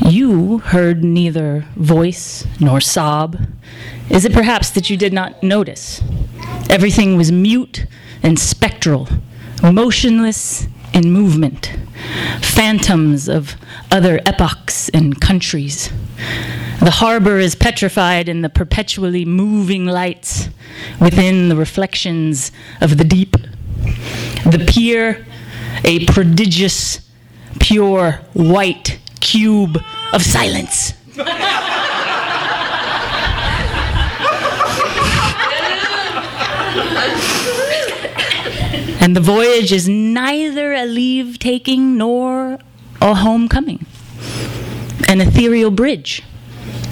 You heard neither voice nor sob. Is it perhaps that you did not notice? Everything was mute and spectral, motionless in movement, phantoms of other epochs and countries. The harbor is petrified in the perpetually moving lights within the reflections of the deep. The pier, a prodigious, pure, white cube of silence. and the voyage is neither a leave taking nor a homecoming. An ethereal bridge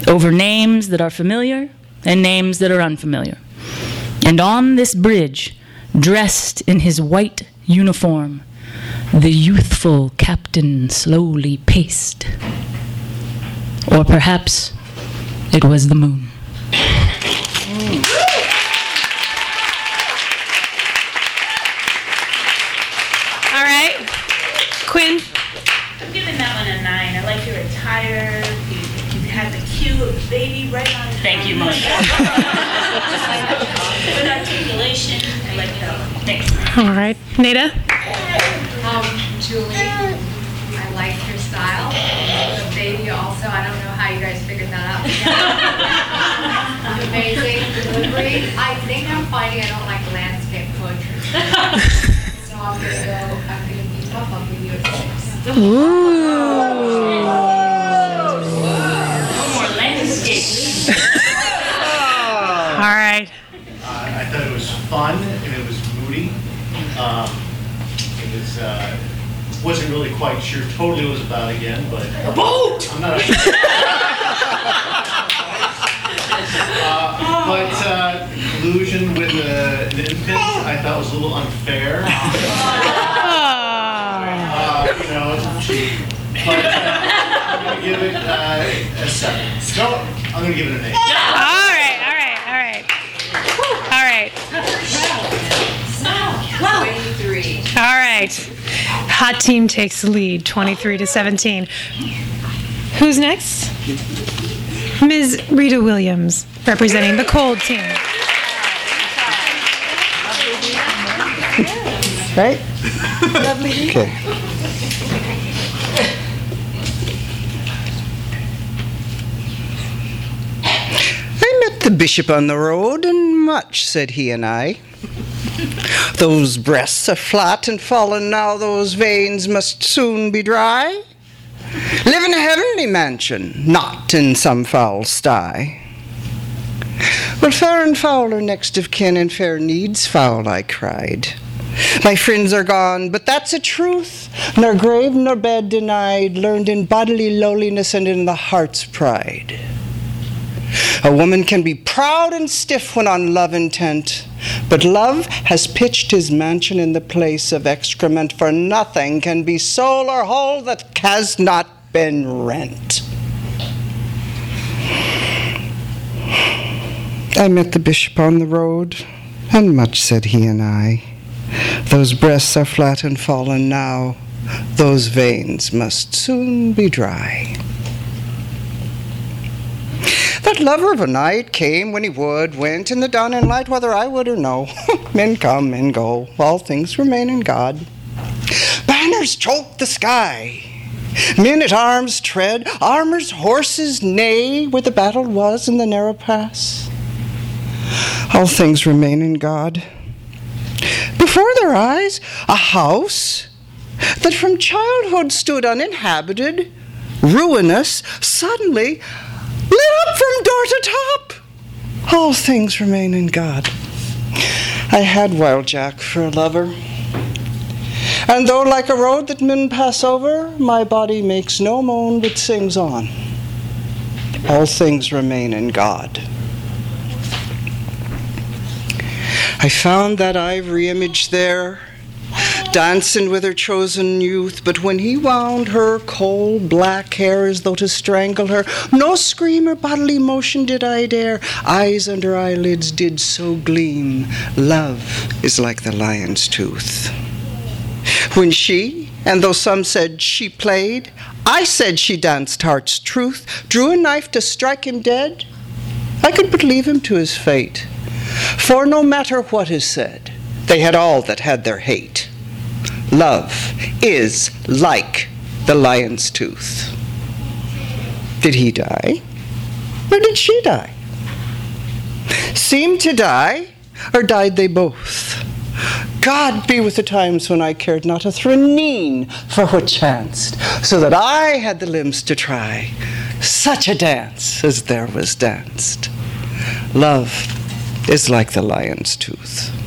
over names that are familiar and names that are unfamiliar. And on this bridge, dressed in his white uniform, the youthful captain slowly paced. Or perhaps it was the moon. All right. Kwynn? I'm giving that one a nine. I like your attire. You, you had the cute baby right on. Thank you, Monica. Good articulation. I like that one. Thanks. All right. Neda? Um, Juli, I like your style. The baby also, I don't know how you guys figured that out. Amazing delivery. I think I'm finding I don't like landscape poetry. So I'm gonna go, I'm gonna be tough, I'll give you a six. More landscape. All right. Uh, I thought it was fun and it was moody. Um, it was, uh, wasn't really quite sure totally what it was about again, but. A boat! I'm not. Uh, But uh, collusion with the the I thought was a little unfair. Uh, You know, but uh, I'm gonna give it uh, a seven. No, I'm gonna give it an eight. All right. All right. All right. All right. Twenty-three. All right. Hot team takes the lead, 23 to 17. Who's next? Ms. Rita Williams, representing the cold team. Right? Okay. The bishop on the road, and much said he and I. Those breasts are flat and fallen now, those veins must soon be dry. Live in a heavenly mansion, not in some foul sty. Well, fair and foul are next of kin, and fair needs foul, I cried. My friends are gone, but that's a truth, nor grave nor bed denied, learned in bodily lowliness and in the heart's pride. A woman can be proud and stiff when on love intent, But love has pitched his mansion in the place of excrement, for nothing can be soul or whole that has not been rent. I met the bishop on the road, and much said he and I. Those breasts are flat and fallen now, those veins must soon be dry. That lover of a night came when he would, went in the dawn and light, whether I would or no. men come, men go, all things remain in God. Banners choke the sky. Men at arms tread, armors, horses neigh where the battle was in the narrow pass. All things remain in God. Before their eyes, a house that from childhood stood uninhabited, ruinous, suddenly lit up from door to top. All things remain in God. I had Wild Jack for a lover. And though like a road that men pass over, my body makes no moan but sings on. All things remain in God. I found that ivory image there, dancing with her chosen youth. But when he wound her coal black hair as though to strangle her, no scream or bodily motion did I dare. Eyes under eyelids did so gleam. Love is like the lion's tooth. When she, and though some said she played, I said she danced heart's truth, drew a knife to strike him dead, I could but leave him to his fate. For no matter what is said, they had all that had their hate. Love is like the lion's tooth. Did he die? Or did she die? Seemed to die, or died they both? God be with the times when I cared not a thraneen for what chanced, so that I had the limbs to try such a dance as there was danced. Love is like the lion's tooth.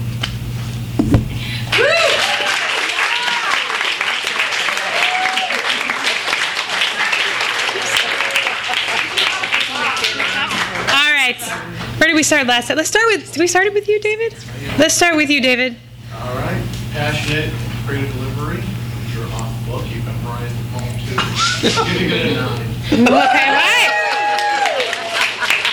Did we start last time? Let's start with. We started with you, David. Let's start with you, David. All right, passionate, creative delivery. You're off book. You can write the poem too. Give me good enough. Okay, right.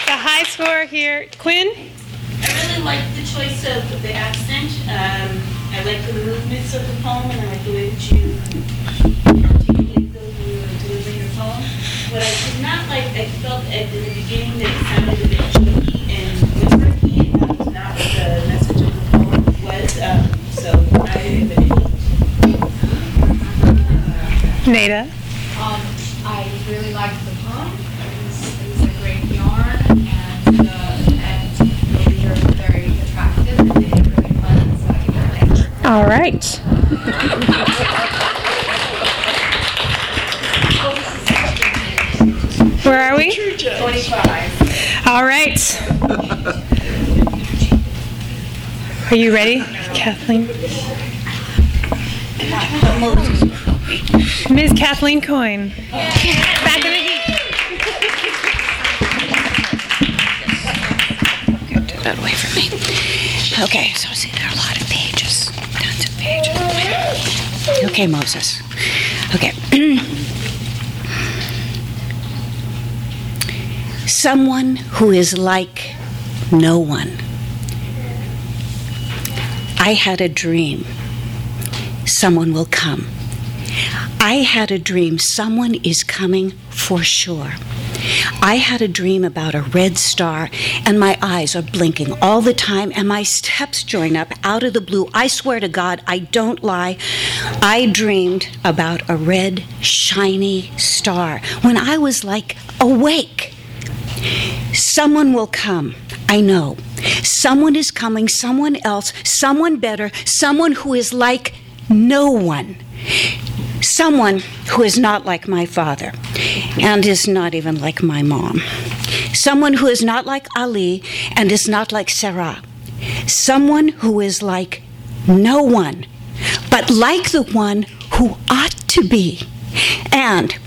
The high score here, Kwynn. I really like the choice of the accent. Um, I like the movements of the poem, and I like the way that you articulate those when you were delivering your poem. What I did not like, I felt at the beginning that it sounded a bit not what the message of the poem was. Um, so I, Neda. Um, I really liked the poem. It was, it was a great yarn, and uh, and the leader was very attractive, and they did really fun. So I give it an All right. Where are we? 25. All right. Are you ready, Kathleen? Ms. Kathleen Coyne. Back in the heat. Get that away from me. Okay, so see, there are a lot of pages. Tons of pages. Okay, Moses. Okay. Someone who is like no one. I had a dream. Someone will come. I had a dream. Someone is coming for sure. I had a dream about a red star, and my eyes are blinking all the time, and my steps join up out of the blue. I swear to God, I don't lie. I dreamed about a red, shiny star when I was like awake. Someone will come. I know. Someone is coming, someone else, someone better, someone who is like no one. Someone who is not like my father and is not even like my mom. Someone who is not like Ali and is not like Sarah. Someone who is like no one, but like the one who ought to be. And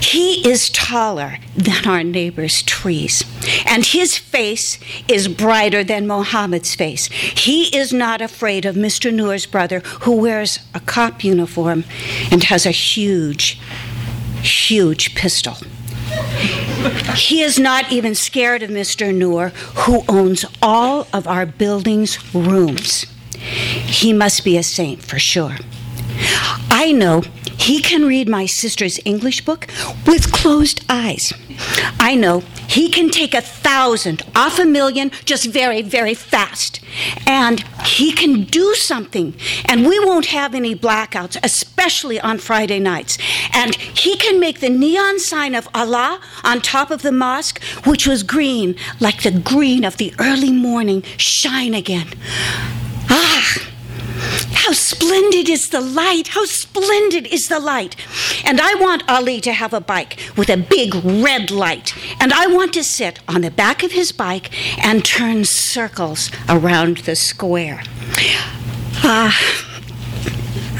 He is taller than our neighbor's trees, and his face is brighter than Mohammed's face. He is not afraid of Mr. Noor's brother, who wears a cop uniform and has a huge, huge pistol. He is not even scared of Mr. Noor, who owns all of our building's rooms. He must be a saint for sure. I know he can read my sister's English book with closed eyes. I know he can take a thousand off a million just very, very fast. And he can do something. And we won't have any blackouts, especially on Friday nights. And he can make the neon sign of Allah on top of the mosque, which was green, like the green of the early morning, shine again. Ah! How splendid is the light! How splendid is the light! And I want Ali to have a bike with a big red light. And I want to sit on the back of his bike and turn circles around the square. Ah.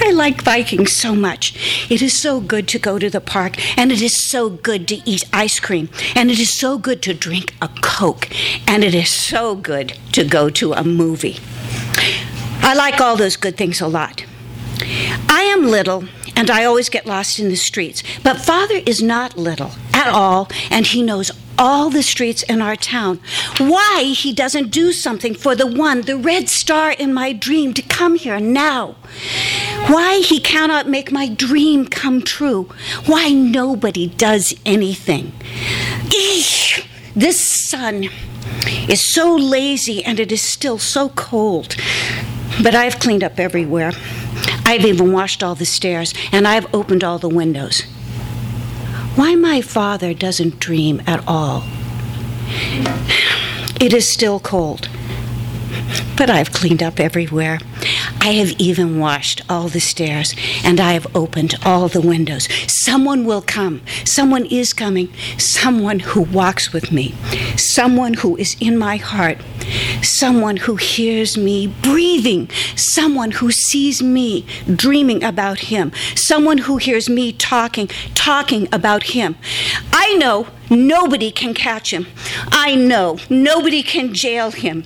I like biking so much. It is so good to go to the park, and it is so good to eat ice cream, and it is so good to drink a Coke, and it is so good to go to a movie. I like all those good things a lot. I am little and I always get lost in the streets, but Father is not little at all and he knows all the streets in our town. Why he doesn't do something for the one, the red star in my dream, to come here now. Why he cannot make my dream come true. Why nobody does anything. Eesh, this sun is so lazy and it is still so cold. But I've cleaned up everywhere. I've even washed all the stairs and I've opened all the windows. Why my father doesn't dream at all. It is still cold. But I've cleaned up everywhere. I have even washed all the stairs and I have opened all the windows. Someone will come. Someone is coming. Someone who walks with me. Someone who is in my heart. Someone who hears me breathing. Someone who sees me dreaming about him. Someone who hears me talking, talking about him. I know nobody can catch him. I know nobody can jail him.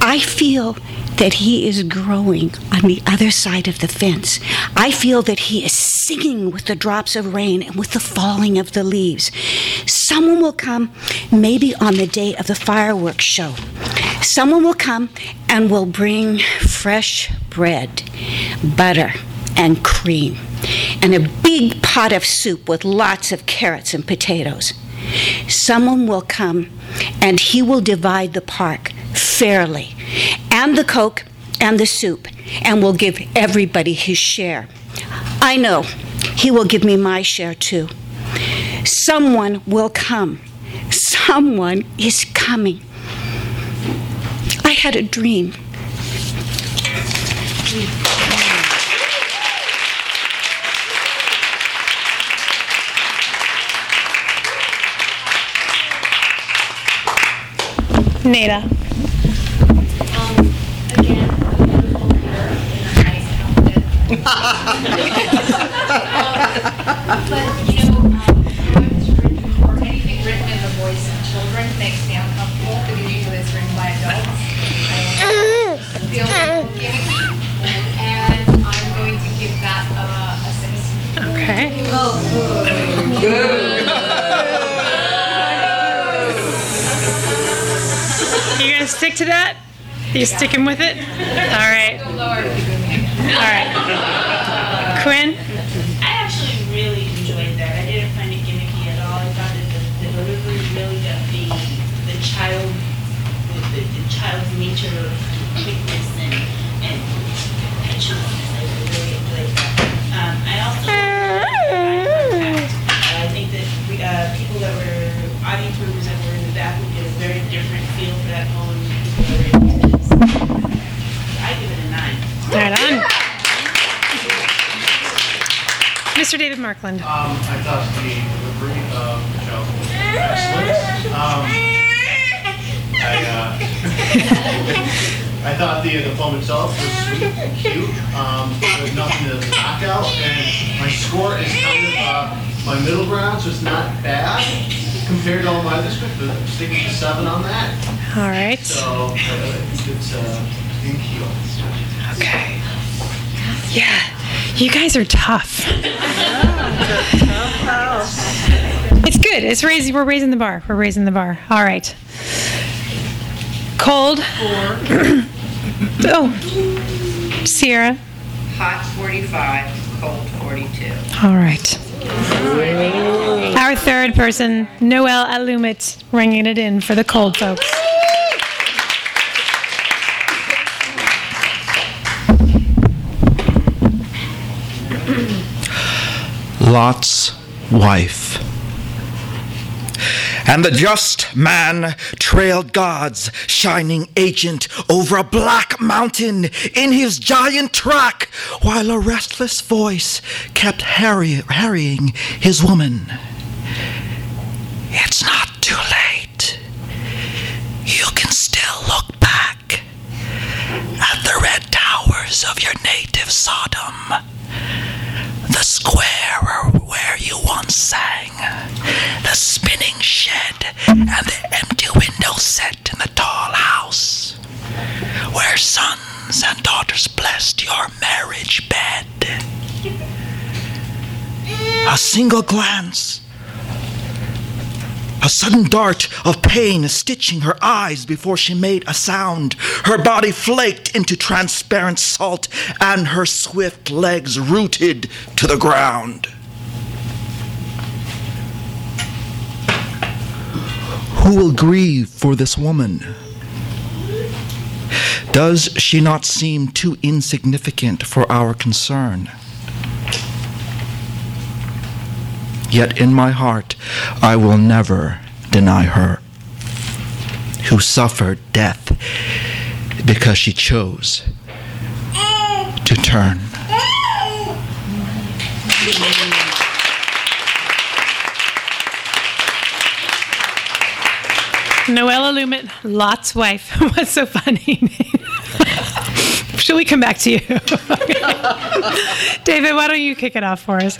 I feel that he is growing on the other side of the fence. I feel that he is singing with the drops of rain and with the falling of the leaves. Someone will come, maybe on the day of the fireworks show. Someone will come and will bring fresh bread, butter, and cream, and a big pot of soup with lots of carrots and potatoes. Someone will come and he will divide the park fairly, and the Coke and the soup, and will give everybody his share. I know he will give me my share too. Someone will come. Someone is coming. I had a dream. Neda. But, you know, um, written anything written in the voice of children makes me uncomfortable because usually it's written by adults. I and I'm going to give that a six. Okay. You gonna stick to that? You sticking with it? All right. All right. Kwynn? I actually really enjoyed that. I didn't find it gimmicky at all. I thought that the, the delivery really got the the child the, the, the child's nature of quickness and and petulance. I really enjoyed that. Um, I also eye contact. I think that we, uh, people that were audience members that were in the back would get a very different feel for that poem. than people that were in attendance. I give it a nine. Right on. Mr. David Markland. Um, I thought the delivery of was excellent. Um, I, uh, I thought the, the poem itself was sweet and cute. Um, there's nothing to knock out, and my score is kind of, uh, my middle ground, so it's not bad compared to all my other scripts, but I'm sticking to seven on that. All right. So uh, it's uh, in keel. Okay. Yeah, you guys are tough. It's good. It's raising. We're raising the bar. We're raising the bar. All right. Cold. oh, Sierra. Hot 45, cold 42. All right. Our third person, Noel Alumit, ringing it in for the cold folks. Lot's wife. And the just man trailed God's shining agent over a black mountain in his giant track, while a restless voice kept harry- harrying his woman. Single glance, a sudden dart of pain stitching her eyes before she made a sound. Her body flaked into transparent salt, and her swift legs rooted to the ground. Who will grieve for this woman? Does she not seem too insignificant for our concern? Yet in my heart, I will never deny her, who suffered death because she chose to turn. Noel Alumit, Lot's wife. What's so funny? Should we come back to you? David, why don't you kick it off for us?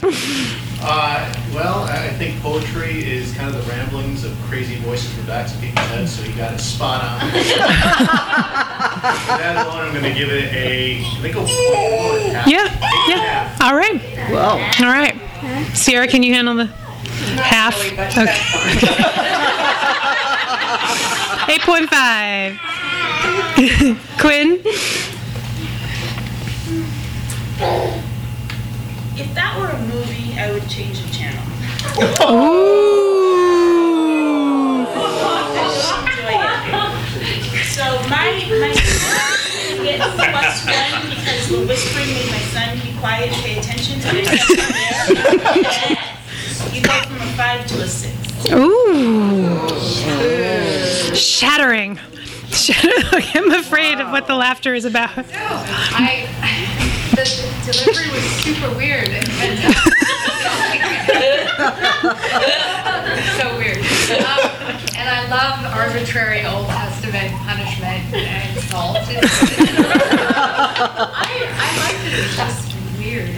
Uh, well, I I think poetry is kind of the ramblings of crazy voices in the backs of people's heads, so you got it spot on. That alone, I'm going to give it a, I think a point half. Yeah, yeah. All right. Well. All right. Sierra, can you handle the half? Okay. 8.5. Kwynn? If that were a movie, I would change the channel. Ooh. So my my son gets plus one because the whispering made my son be quiet and pay attention. And I kept him there. You go from a five to a six. Ooh. Shattering. Shattering. I'm afraid of what the laughter is about. I, the delivery was super weird. And, and, so weird. Um, and I love arbitrary Old Testament punishment and salt. I, I liked it. It was just weird.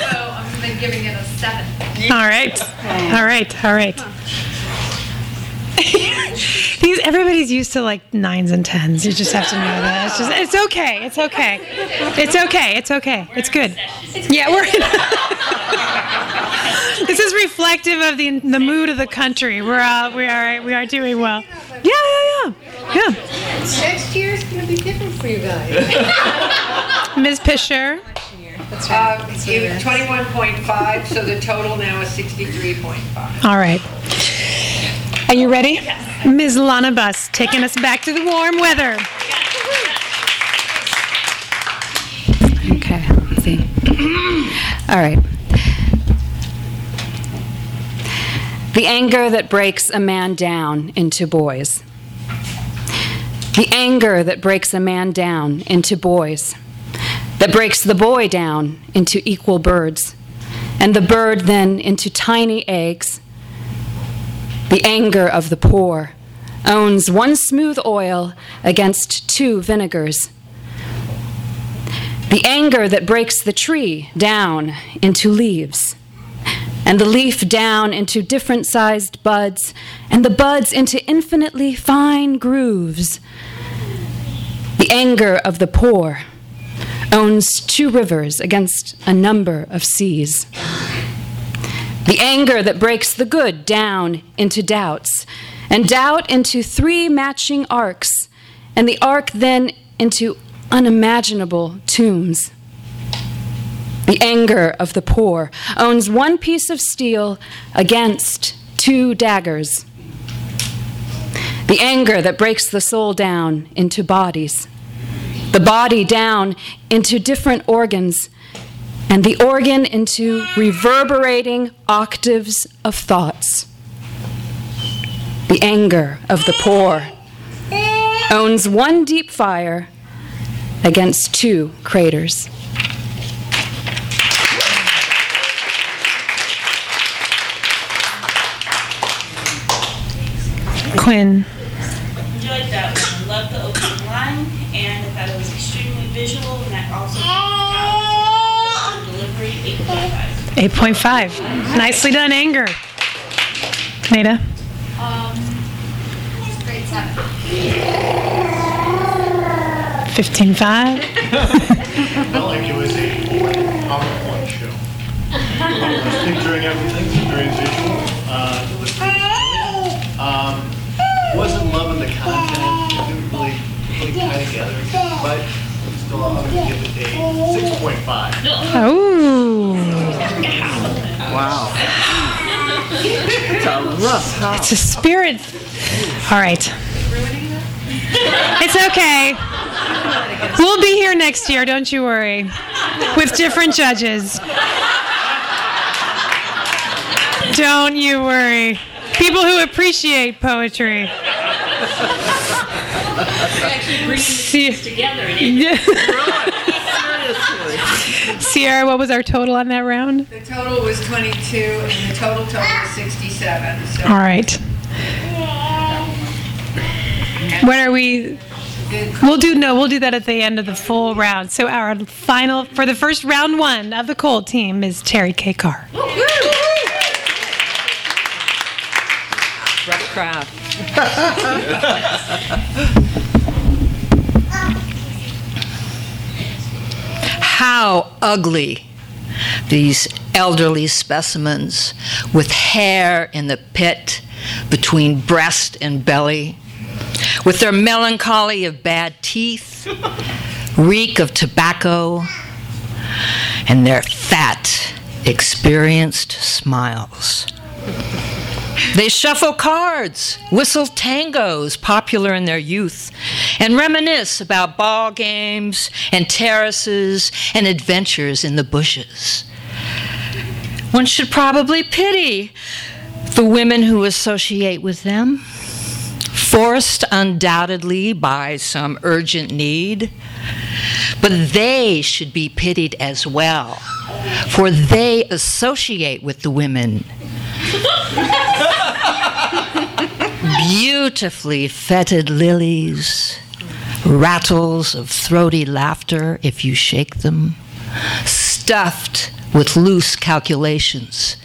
so I'm giving it a seven. All right. All right. All right. These everybody's used to like nines and tens. You just have to know that. It's just it's okay. It's okay. It's okay. It's okay. It's good. Yeah, we're In This is reflective of the the mood of the country. We're uh, we are we are doing well. Yeah, yeah, yeah. Yeah. Next year is going to be different for you guys. Ms. Pisher. Uh, you- 21.5, so the total now is 63.5. All right. Are you ready? Ms. Lana Buss taking us back to the warm weather. Okay, let's see. All right. The anger that breaks a man down into boys. The anger that breaks a man down into boys. That breaks the boy down into equal birds. And the bird then into tiny eggs. The anger of the poor owns one smooth oil against two vinegars. The anger that breaks the tree down into leaves. and the leaf down into different sized buds, and the buds into infinitely fine grooves. The anger of the poor owns two rivers against a number of seas. The anger that breaks the good down into doubts, and doubt into three matching arcs, and the arc then into unimaginable tombs. The anger of the poor owns one piece of steel against two daggers. The anger that breaks the soul down into bodies, the body down into different organs, and the organ into reverberating octaves of thoughts. The anger of the poor owns one deep fire against two craters. Kwynn. Enjoyed that one. I loved the opening line, and I thought it was extremely visual, and that also job delivery, 8.5. 8.5. Nicely done, anger. Neda. Um, grade seven. 15.5. Felt like it was a PowerPoint show. Uh. Um, wasn't loving the content, it didn't really, really tie together, but a six point five. Oh. Wow. It's a rough house. It's a spirit. All right. It's okay. We'll be here next year, don't you worry, with different judges. Don't you worry. People who appreciate poetry. See- Yeah. Sierra, what was our total on that round? The total was 22, and the total total was 67, so. All right. What are we? We'll do no. We'll do that at the end of the full round. So our final for the first round one of the cold team is Terry K. Carr. Rough craft. How ugly these elderly specimens with hair in the pit between breast and belly, with their melancholy of bad teeth, reek of tobacco, and their fat, experienced smiles. They shuffle cards, whistle tangos popular in their youth, and reminisce about ball games and terraces and adventures in the bushes. One should probably pity the women who associate with them, forced undoubtedly by some urgent need. But they should be pitied as well, for they associate with the women beautifully fetid lilies, rattles of throaty laughter if you shake them, stuffed with loose calculations.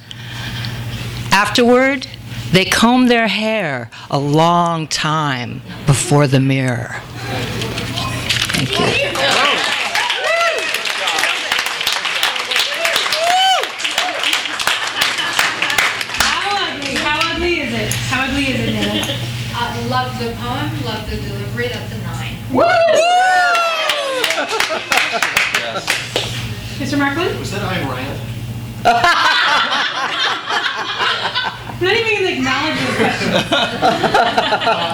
Afterward, they comb their hair a long time before the mirror. Thank you. How ugly? Is it? How ugly is it, love the poem, love the delivery, that's a nine. Yes. Mr. Markland? Was that Ayn Rand? I'm not even gonna acknowledge this question.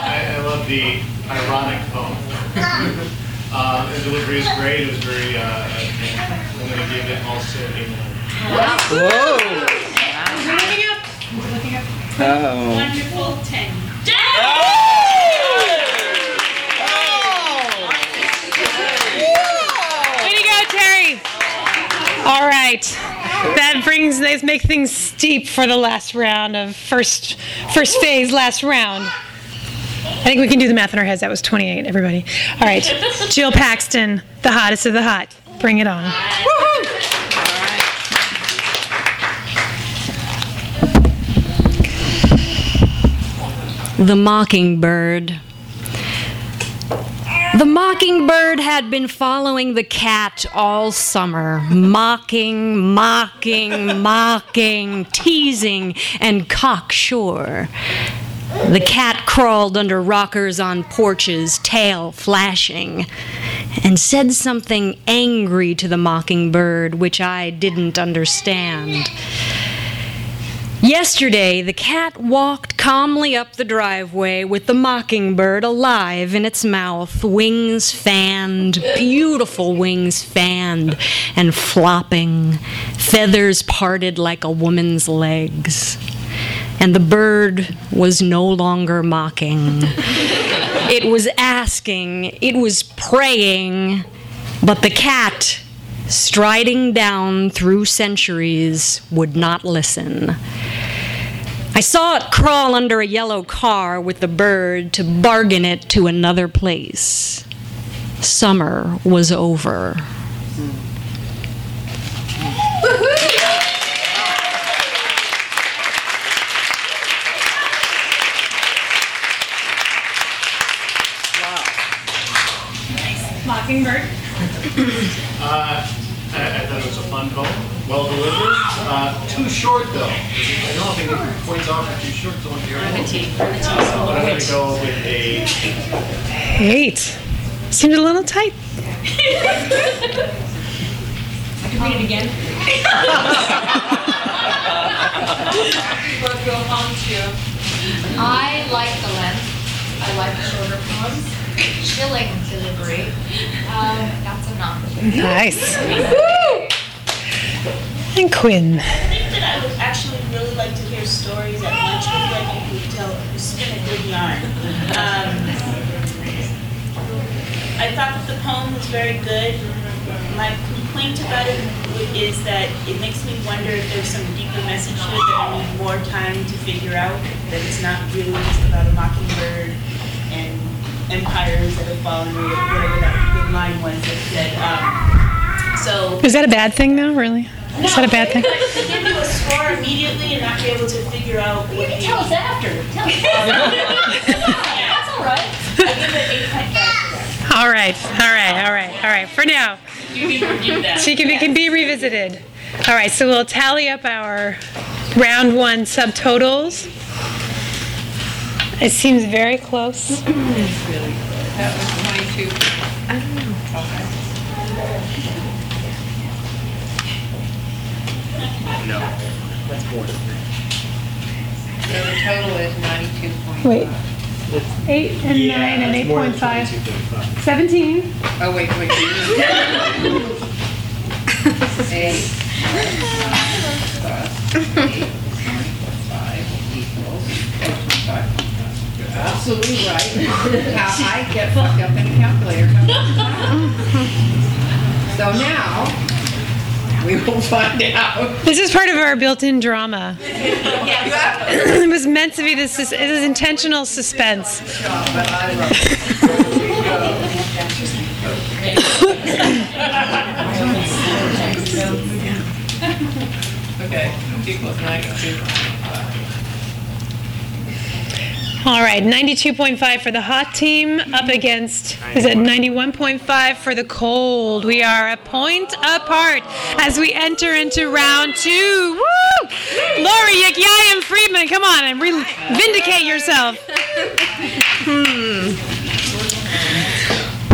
I, I love the ironic poem. Uh, the delivery is great, it was very, uh, I'm gonna give it also a nine. Whoa. We're looking up. We're looking up. Oh. Wonderful 10. Way to go, Terry. All right. That brings let's make things steep for the last round of first first phase, last round. I think we can do the math in our heads. That was 28, everybody. All right. Jill Paxton, the hottest of the hot. Bring it on. The mockingbird. The mockingbird had been following the cat all summer, mocking, mocking, mocking, teasing, and cocksure. The cat crawled under rockers on porches, tail flashing, and said something angry to the mockingbird, which I didn't understand. Yesterday, the cat walked calmly up the driveway with the mockingbird alive in its mouth, wings fanned, beautiful wings fanned and flopping, feathers parted like a woman's legs. And the bird was no longer mocking. it was asking, it was praying, but the cat, striding down through centuries, would not listen. I saw it crawl under a yellow car with the bird to bargain it to another place. Summer was over. Mockingbird. Uh, I, I thought it was a fun poem, well delivered. Uh, too short though. I don't think the points off are too short. So I'm Brevity, brevity. But I'm going to go with a. Eight. Seemed a little tight. I can read it again. We'll go on to. I like the length. I like the shorter poems. Chilling delivery. Um, that's enough. Nice. And Kwynn. I think that I would actually really like to hear stories at lunch with you. I think you tell, you spin a good yarn. Um, I thought that the poem was very good. My complaint about it is that it makes me wonder if there's some deeper message to it that I need more time to figure out. That it's not really just about a mockingbird and empires that have fallen, or whatever that good line was that said. Um, so Is that a bad thing, though, really? Is that a bad thing? To give you a score immediately and not be able to figure out what you Tell us after. Tell us. That's all right. I give it eight point five. All right, all right, all right, all right, For now. You can review that. She can, it can be revisited. All right, so we'll tally up our round one subtotals. It seems very close. That was 22. No, that's more than So the total is 92.5. Wait. Eight and nine and eight point five. Seventeen. Oh, wait, wait. Eight. plus eight, five equals 8.5. You're Absolutely right. How I get fucked up in a calculator. So now, we will find out. This is part of our built-in drama. it was meant to be this. It is intentional suspense. Okay, equals 92. All right, 92.5 for the hot team up against, is it 91.5 for the cold? We are a point apart as we enter into round two. Woo! Lori Yeghiayan Friedman, come on and re- vindicate yourself. Hmm.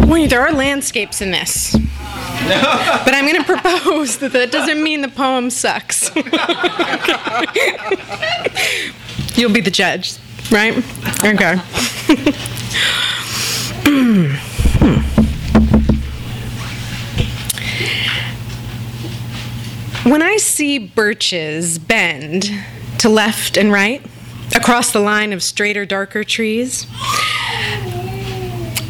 Well, there are landscapes in this. but I'm going to propose that that doesn't mean the poem sucks. You'll be the judge, right? Okay. when I see birches bend to left and right across the line of straighter, darker trees,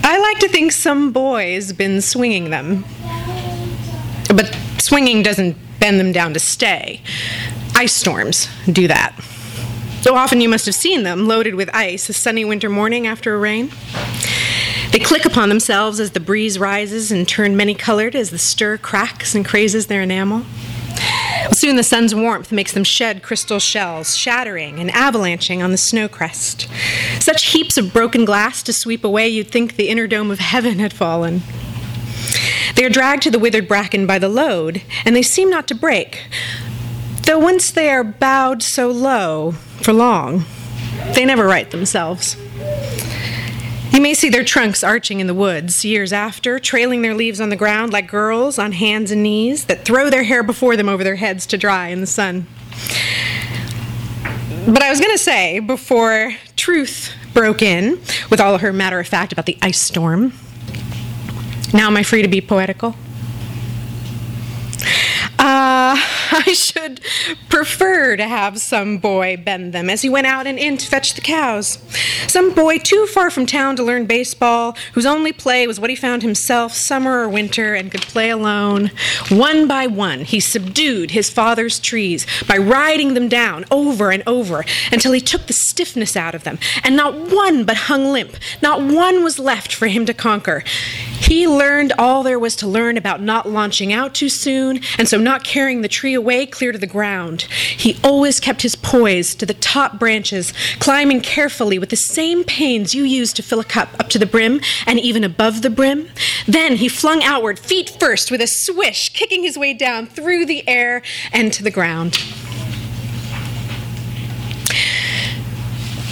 I like to think some boy's been swinging them. But swinging doesn't bend them down to stay. Ice storms do that. So often you must have seen them loaded with ice a sunny winter morning after a rain. They click upon themselves as the breeze rises and turn many colored as the stir cracks and crazes their enamel. Soon the sun's warmth makes them shed crystal shells, shattering and avalanching on the snow crest. Such heaps of broken glass to sweep away, you'd think the inner dome of heaven had fallen. They are dragged to the withered bracken by the load, and they seem not to break, though once they are bowed so low for long, they never right themselves. You may see their trunks arching in the woods years after, trailing their leaves on the ground like girls on hands and knees that throw their hair before them over their heads to dry in the sun. But I was going to say, before truth broke in with all her matter of fact about the ice storm, now am I free to be poetical? Uh, I should prefer to have some boy bend them as he went out and in to fetch the cows. Some boy too far from town to learn baseball, whose only play was what he found himself, summer or winter, and could play alone. One by one, he subdued his father's trees by riding them down over and over until he took the stiffness out of them, and not one but hung limp, not one was left for him to conquer. He learned all there was to learn about not launching out too soon, and so not carrying the tree away clear to the ground. He always kept his poise to the top branches, climbing carefully with the same pains you use to fill a cup up to the brim and even above the brim. Then he flung outward, feet first, with a swish, kicking his way down through the air and to the ground.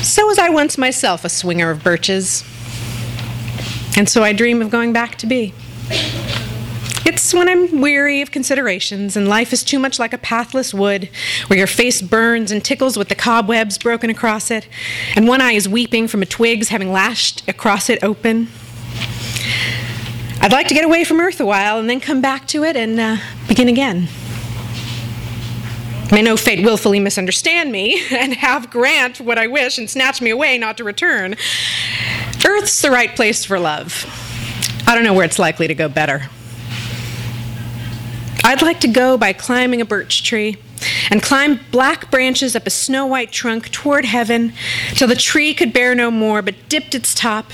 So was I once myself a swinger of birches. And so I dream of going back to be. It's when I'm weary of considerations and life is too much like a pathless wood where your face burns and tickles with the cobwebs broken across it, and one eye is weeping from a twig's having lashed across it open. I'd like to get away from Earth a while and then come back to it and uh, begin again. May no fate willfully misunderstand me and have grant what I wish and snatch me away not to return. Earth's the right place for love. I don't know where it's likely to go better. I'd like to go by climbing a birch tree and climb black branches up a snow white trunk toward heaven till the tree could bear no more but dipped its top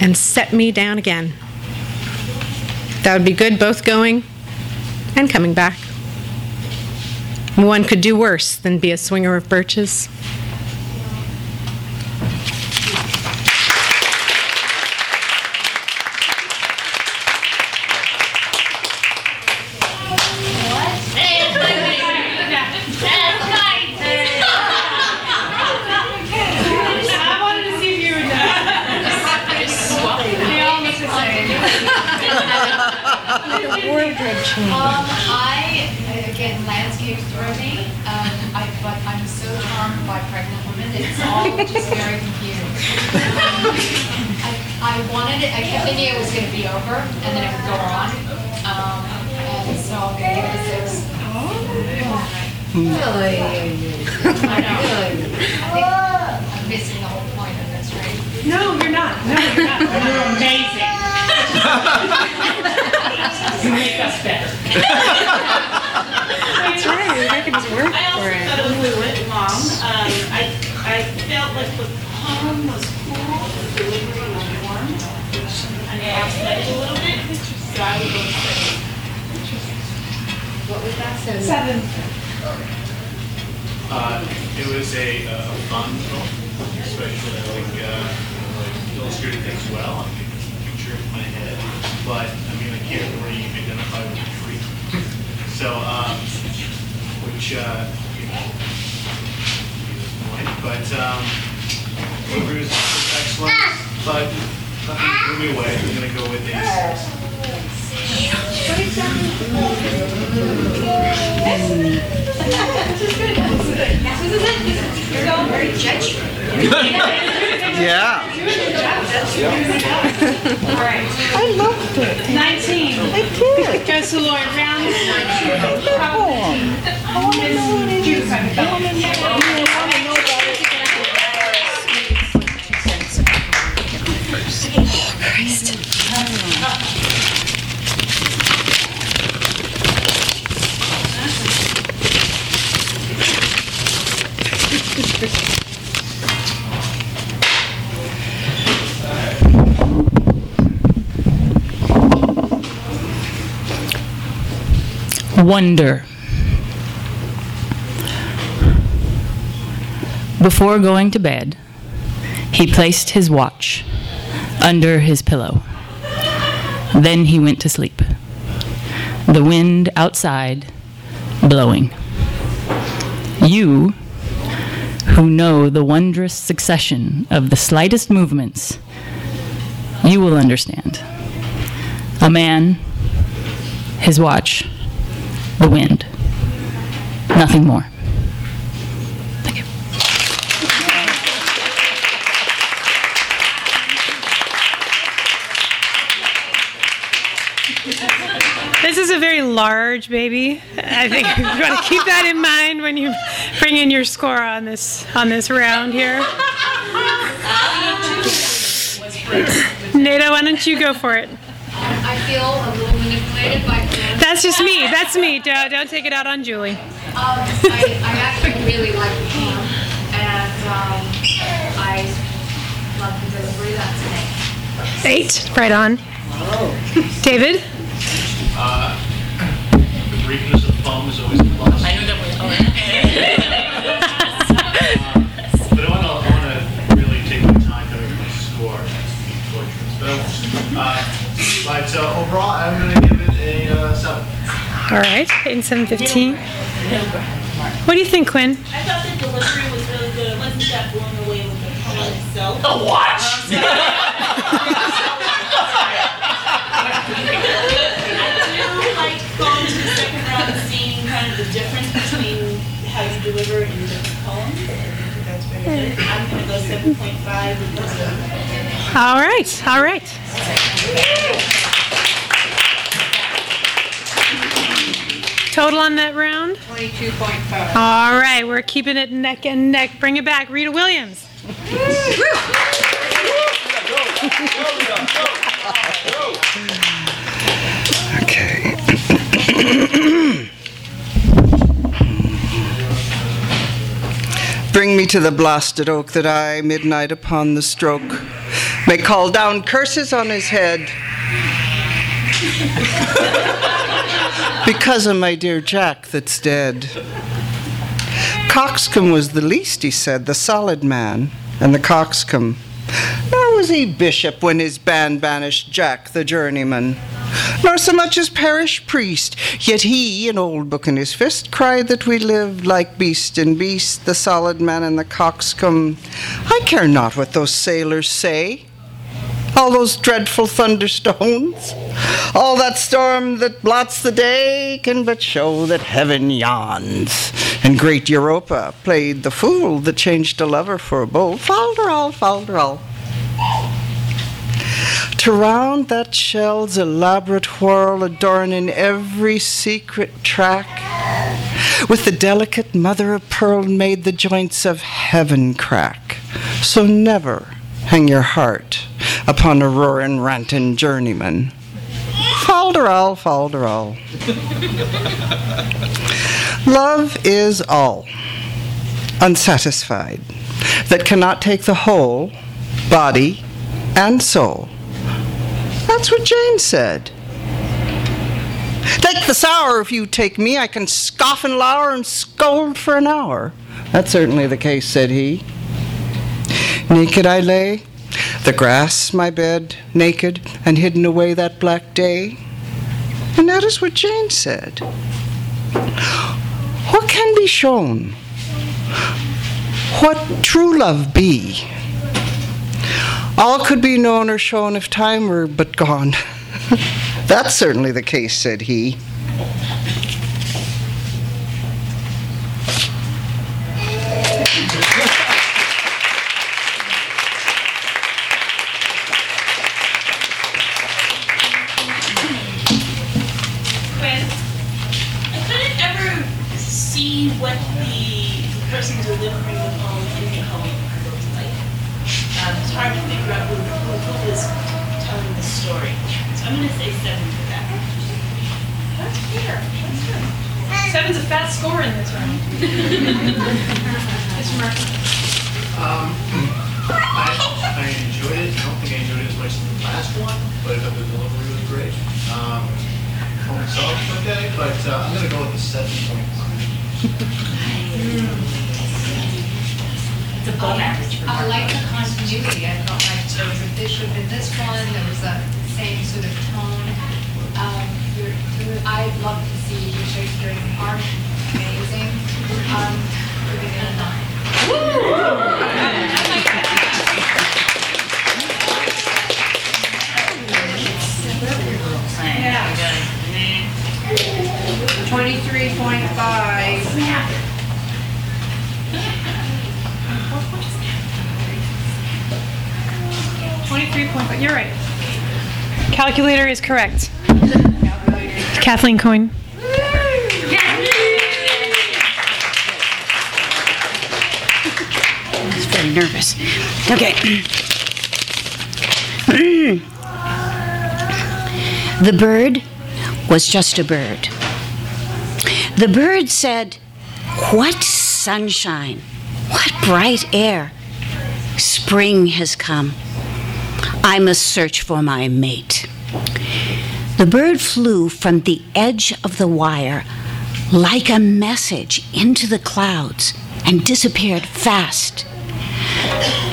and set me down again. That would be good both going and coming back. One could do worse than be a swinger of birches. I wanted to see if you would know. They all look the same. Um, I, again, landscapes throw me, um, I, but I'm so charmed by pregnant women, it's all just very confused. I, I wanted it, I kept thinking it was gonna be over, and then it would go on, um, and so I'm gonna give it a six. Really? I know. I think I'm missing the whole point of this, right? No, you're not. No, you're not. You're amazing. You make us better. That's right, you're making us work I also for it. thought it was a little long. Um, I, I felt like the poem was cool, the delivery was warm, and I expected a little bit, so I would go seven. What was that? Seven. Uh, it was a, uh, fun film, especially I think, uh, like illustrated things well. I can picture it in my head, but I mean, I can't really identify with the tree. So, um, which, uh, you know, is but, um, Andrew is excellent, but nothing blew me away. I'm gonna go with. You're all very judgy. Yeah. All right. I loved it. 19. I did. Goes to Lloyd Brown. I want to know what it is. I want to know. I want to know about it. Oh, Christ. wonder. Before going to bed, he placed his watch under his pillow. Then he went to sleep, the wind outside blowing. You, who know the wondrous succession of the slightest movements, you will understand. A man, his watch, the wind. Nothing more. This is a very large baby. I think you want to keep that in mind when you bring in your score on this on this round here. Neda, why don't you go for it? I feel a little manipulated by. That's just me. That's me. Don't, don't take it out on Juli. Um, I, I actually really like the poem, and um, I love the delivery. That's an eight. Eight. Right on. David? Uh, The briefness of the poem is always a plus. I knew that But right. Eight and seven fifteen. What do you think, Kwynn? I thought the delivery was really good. I wasn't that blown away with the poem itself. The what? I do like going to the second round and seeing kind of the difference between how you deliver in different poems. That's very good. I'm gonna go seven point five because of. All right. All right. Total on that round? Twenty-two point five. All right. We're keeping it neck and neck. Bring it back. Rita Williams. Okay. Bring me to the blasted oak that I, midnight upon the stroke, may call down curses on his head. Because of my dear Jack that's dead. Coxcomb was the least, he said, the solid man, and the coxcomb. Nor was he bishop when his band banished Jack the journeyman, nor so much as parish priest. Yet he, an old book in his fist, cried that we lived like beast and beast, the solid man and the coxcomb. I care not what those sailors say. All those dreadful thunderstones, all that storm that blots the day can but show that heaven yawns. And great Europa played the fool that changed a lover for a bull. Falderal, falderal. To round that shell's elaborate whirl, adorning every secret track, with the delicate mother of pearl made the joints of heaven crack. So never hang your heart upon a roaring, ranting journeyman. Falderal, falderal. Love is all, unsatisfied, that cannot take the whole, body and soul. That's what Jane said. Take the sour if you take me. I can scoff and lour and scold for an hour. That's certainly the case, said he. Naked I lay, the grass my bed, naked, and hidden away that black day. And that is what Jane said. What can be shown? What true love be? All could be known or shown if time were but gone. That's certainly the case, said he. Kwynn, I couldn't ever see what the person delivering the poem in the poem looked like. Um, it's hard to figure out who, who, who was telling the story. So I'm gonna say seven for that. That's fair. That's good. Seven's score in this round. Mr. Murphy. Um, I, I enjoyed it. I don't think I enjoyed it as much as the last one, but I thought the delivery was great. Um, home itself was okay, but uh, I'm gonna go with the seven point five. above average for I like the continuity. I felt like there was a, this should have this one, there was a same sort of tone. Um, you're, you're, I'd love to see your Shakespeare art, amazing. Um, you're giving it a nine. Twenty-three point five. Twenty-three point five, you're right. Calculator is correct. Kathleen Coyne. I very nervous. Okay. the bird was just a bird. The bird said, What sunshine! What bright air! Spring has come. I must search for my mate. The bird flew from the edge of the wire like a message into the clouds and disappeared fast.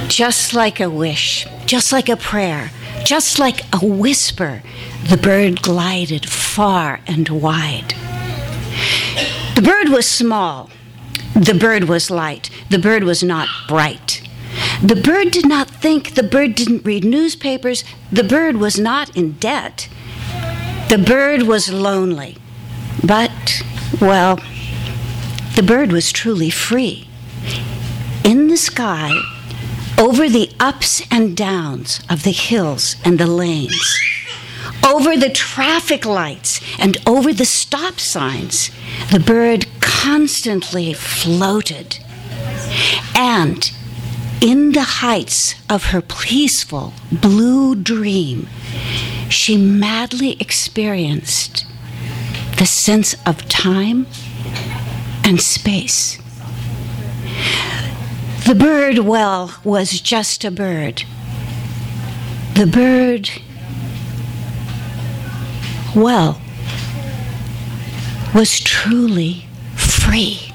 Just like a wish, just like a prayer, just like a whisper, the bird glided far and wide. The bird was small. The bird was light. The bird was not bright. The bird did not think. The bird didn't read newspapers. The bird was not in debt. The bird was lonely. But, well, the bird was truly free. In the sky, over the ups and downs of the hills and the lanes, over the traffic lights and over the stop signs, the bird constantly floated. And in the heights of her peaceful blue dream, she madly experienced the sense of time and space. The bird, well, was just a bird. The bird, well, was truly free.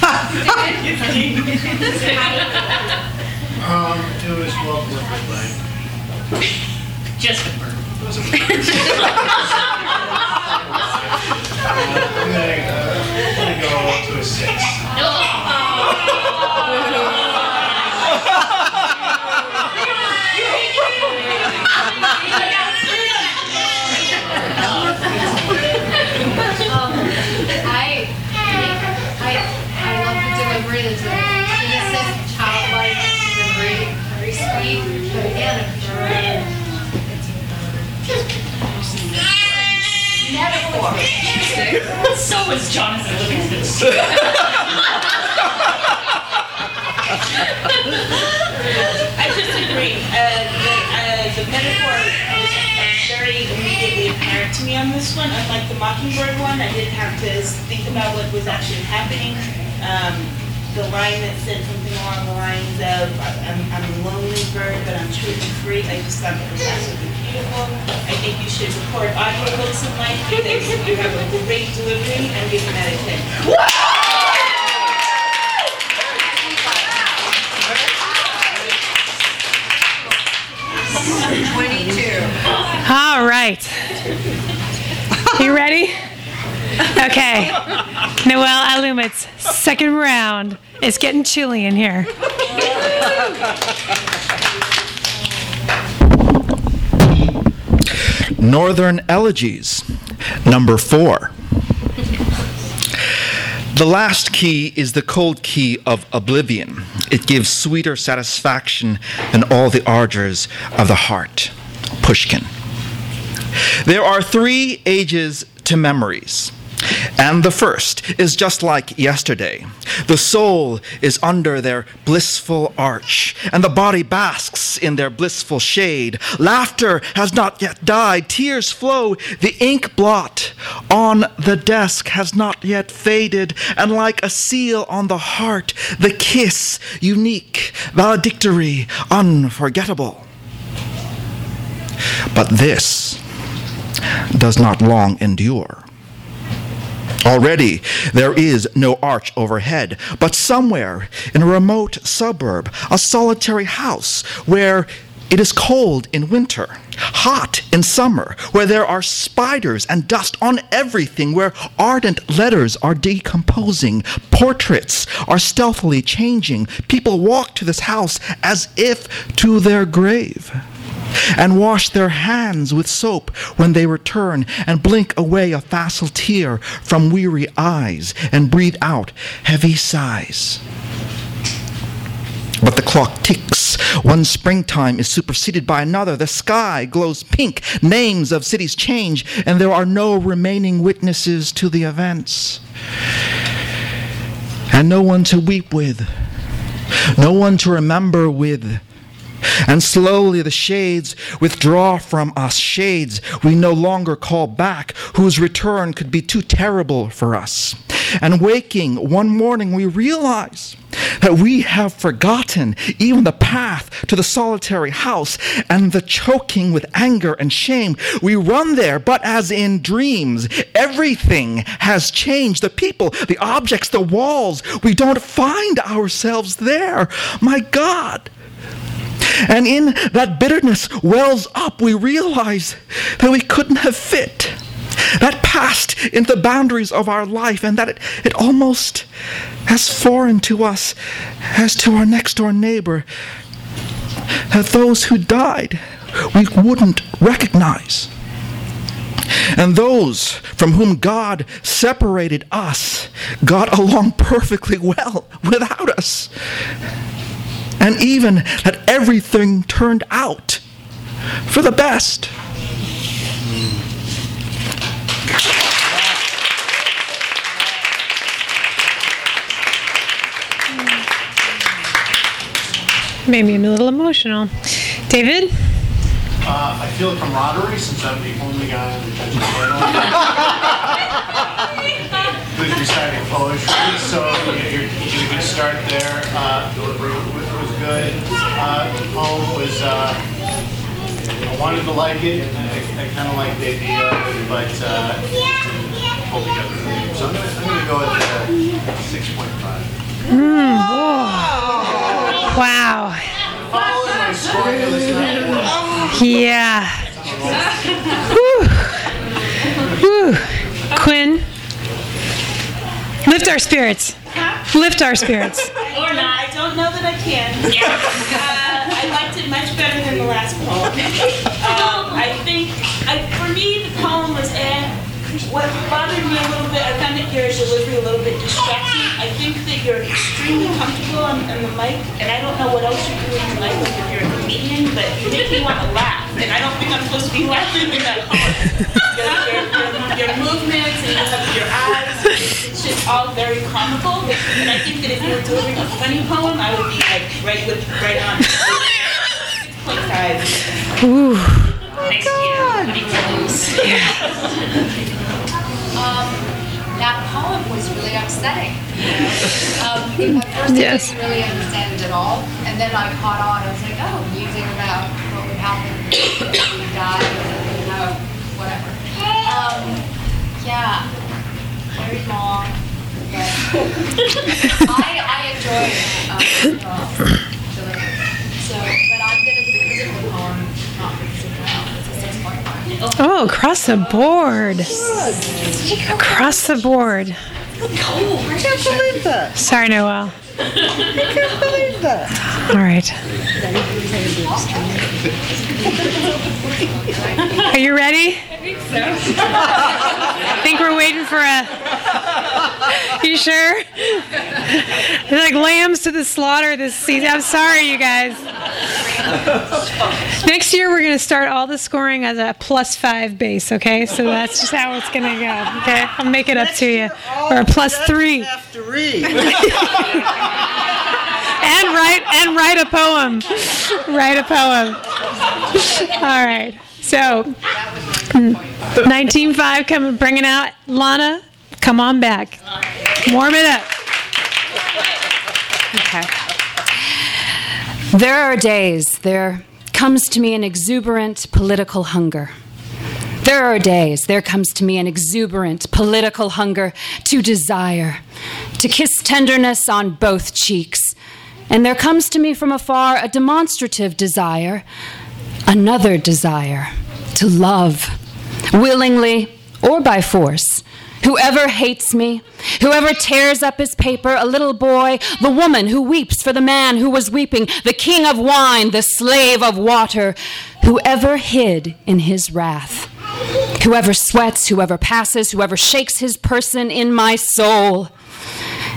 Um, Just a bird. I'm gonna go up to a six. Is Jonathan Livingston. I just agree. Uh, the, uh, the metaphor was very immediately apparent to me on this one. Unlike the Mockingbird one, I didn't have to think about what was actually happening. Um, the line that said something along the lines of, I'm, I'm a lonely bird, but I'm truly free, I just thought that was absolutely beautiful. I think you should record audiobooks in life because you have a great delivery and give them that attention. Twenty-two. All right. You ready? Okay. Noel Alumit's second round. It's getting chilly in here. Northern Elegies, number four. The last key is the cold key of oblivion. It gives sweeter satisfaction than all the ardors of the heart. Pushkin. There are three ages to memories. And the first is just like yesterday. The soul is under their blissful arch, and the body basks in their blissful shade. Laughter has not yet died, tears flow, the ink blot on the desk has not yet faded, and like a seal on the heart, the kiss, unique, valedictory, unforgettable. But this does not long endure. Already there is no arch overhead, but somewhere in a remote suburb, a solitary house where it is cold in winter, hot in summer, where there are spiders and dust on everything, where ardent letters are decomposing, portraits are stealthily changing. People walk to this house as if to their grave and wash their hands with soap when they return, and blink away a facile tear from weary eyes, and breathe out heavy sighs. But the clock ticks. One springtime is superseded by another. The sky glows pink. Names of cities change, and there are no remaining witnesses to the events. And no one to weep with, no one to remember with. And slowly the shades withdraw from us, shades we no longer call back, whose return could be too terrible for us. And waking one morning, we realize that we have forgotten even the path to the solitary house and the choking with anger and shame. We run there, but as in dreams, everything has changed. The people, the objects, the walls, we don't find ourselves there. My God. And in that bitterness wells up, we realize that we couldn't have fit. That passed into the boundaries of our life, and that it, it almost as foreign to us as to our next door neighbor. That those who died we wouldn't recognize. And those from whom God separated us got along perfectly well without us and even that everything turned out for the best. Made me a little emotional. David? Uh, I feel a camaraderie since I'm the only guy on the judges panel. Who's reciting poetry, so you, are you can start there. Uh, delivery was, was good. Uh, the poem was, uh, I wanted to like it, and I, I kind of liked the idea, but uh, pulled together. So I'm gonna, I'm gonna go with uh, 6.5. Mm, whoa. Wow. Following my score for this night. Yeah. Whew. Whew. Kwynn, lift our spirits. Lift our spirits. Or not, I don't know that I can. Uh, I liked it much better than the last poem. Um, I think, I, for me, the poem was, eh, what bothered me a little bit, I found that your delivery a little bit distracting. I think that you're extremely comfortable on, on the mic, and I don't know what else you're doing in life, like if you're a comedian, but you make me want to laugh, and I don't think I'm supposed to be laughing in that poem. Your, your, your, your movements and you have your eyes, it's just all very comical, and I think that if you were delivering a funny poem, I would be like right with, right on. Six point five. Ooh. Next year, funny poems. Um, that poem was really upsetting. Um, at first, Yes. I didn't really understand it at all, and then I caught on. I was like, oh, music about what would happen if we died, and how, whatever. Um, yeah, very long, but I, I enjoy it. Um, so, but I'm gonna because of the poem, not because of the album. It's a six point five. Oh, across the board. Across the board. I can't believe that. Sorry, Noel. I can't believe that. All right. Are you ready? I think so. I think we're waiting for a. You sure? They're like lambs to the slaughter this season. I'm sorry, you guys. Next year, we're going to start all the scoring as a plus five base, okay? So that's just how it's going to go, okay? I'll make it up to you. Or a plus three. Have to read. and write and write a poem. write a poem. All right. So, mm, 19.5 coming, bringing out Lana. Come on back. Warm it up. Okay. There are days, there comes to me an exuberant political hunger. There are days there comes to me an exuberant political hunger to desire, to kiss tenderness on both cheeks. And there comes to me from afar a demonstrative desire, another desire to love, willingly or by force. Whoever hates me, whoever tears up his paper, a little boy, the woman who weeps for the man who was weeping, the king of wine, the slave of water, whoever hid in his wrath, whoever sweats, whoever passes, whoever shakes his person in my soul.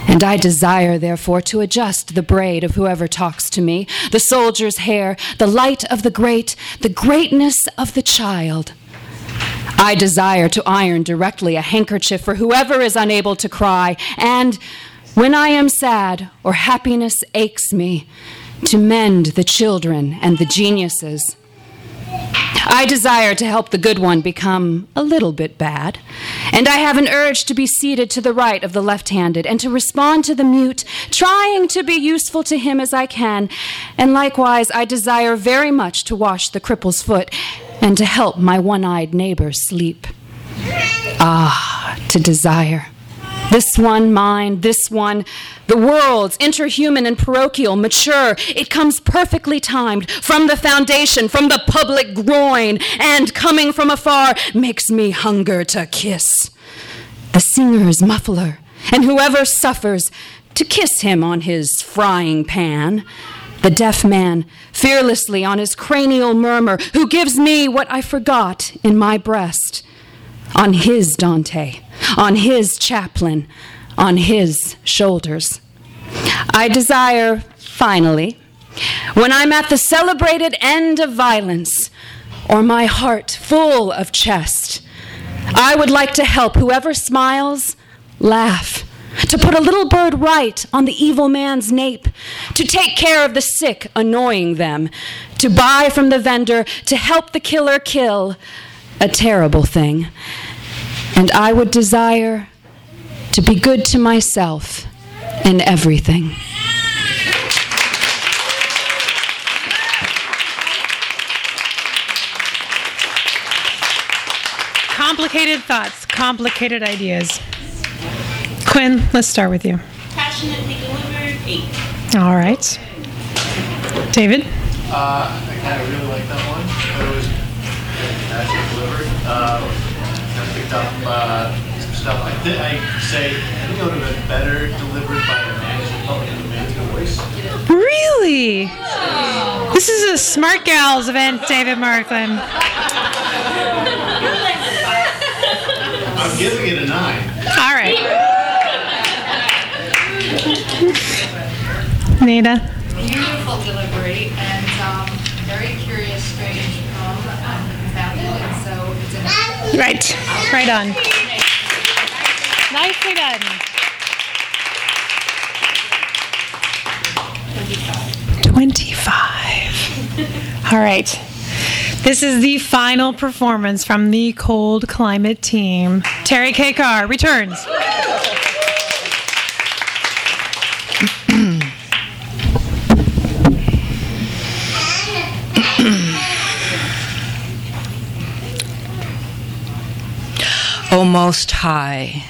And I desire, therefore, to adjust the braid of whoever talks to me, the soldier's hair, the light of the great, the greatness of the child. I desire to iron directly a handkerchief for whoever is unable to cry, and when I am sad or happiness aches me, to mend the children and the geniuses. I desire to help the good one become a little bit bad, and I have an urge to be seated to the right of the left handed and to respond to the mute, trying to be useful to him as I can. And likewise, I desire very much to wash the cripple's foot and to help my one eyed neighbor sleep. Ah, to desire. This one, mine, this one, the world's interhuman and parochial, mature. It comes perfectly timed from the foundation, from the public groin, and coming from afar makes me hunger to kiss. The singer's muffler, and whoever suffers, to kiss him on his frying pan. The deaf man, fearlessly on his cranial murmur, who gives me what I forgot in my breast on his Dante, on his chaplain, on his shoulders. I desire, finally, when I'm at the celebrated end of violence, or my heart full of chest, I would like to help whoever smiles laugh, to put a little bird right on the evil man's nape, to take care of the sick, annoying them, to buy from the vendor, to help the killer kill, a terrible thing. And I would desire to be good to myself in everything. Complicated thoughts, complicated ideas. Kwynn, let's start with you. Passionately delivered, eight. All right. David? Uh, I kind of really like that one. It was actually delivered. Uh, I picked up uh, some stuff. I think I say I think it would have been better delivered by a man who's a public man's voice. Really? This is a Smart Gals event, David Markland. I'm giving it a nine. All right. Neda? Beautiful delivery and um, very curious, strange poem. Um, and so it's an Right. Right on. Nicely done. 25. All right. This is the final performance from the cold climate team. Terry K. Carr returns. Most High,